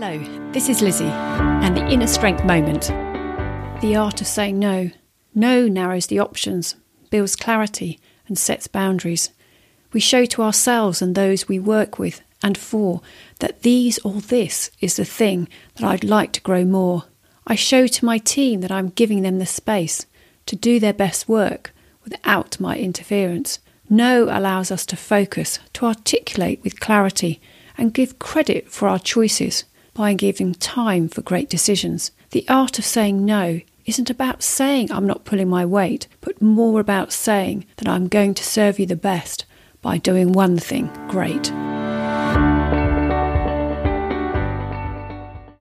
Hello, this is Lizzie and the Inner Strength Moment. The art of saying no. No narrows the options, builds clarity, and sets boundaries. We show to ourselves and those we work with and for that these or this is the thing that I'd like to grow more. I show to my team that I'm giving them the space to do their best work without my interference. No allows us to focus, to articulate with clarity, and give credit for our choices by giving time for great decisions. The art of saying no isn't about saying I'm not pulling my weight, but more about saying that I'm going to serve you the best by doing one thing great.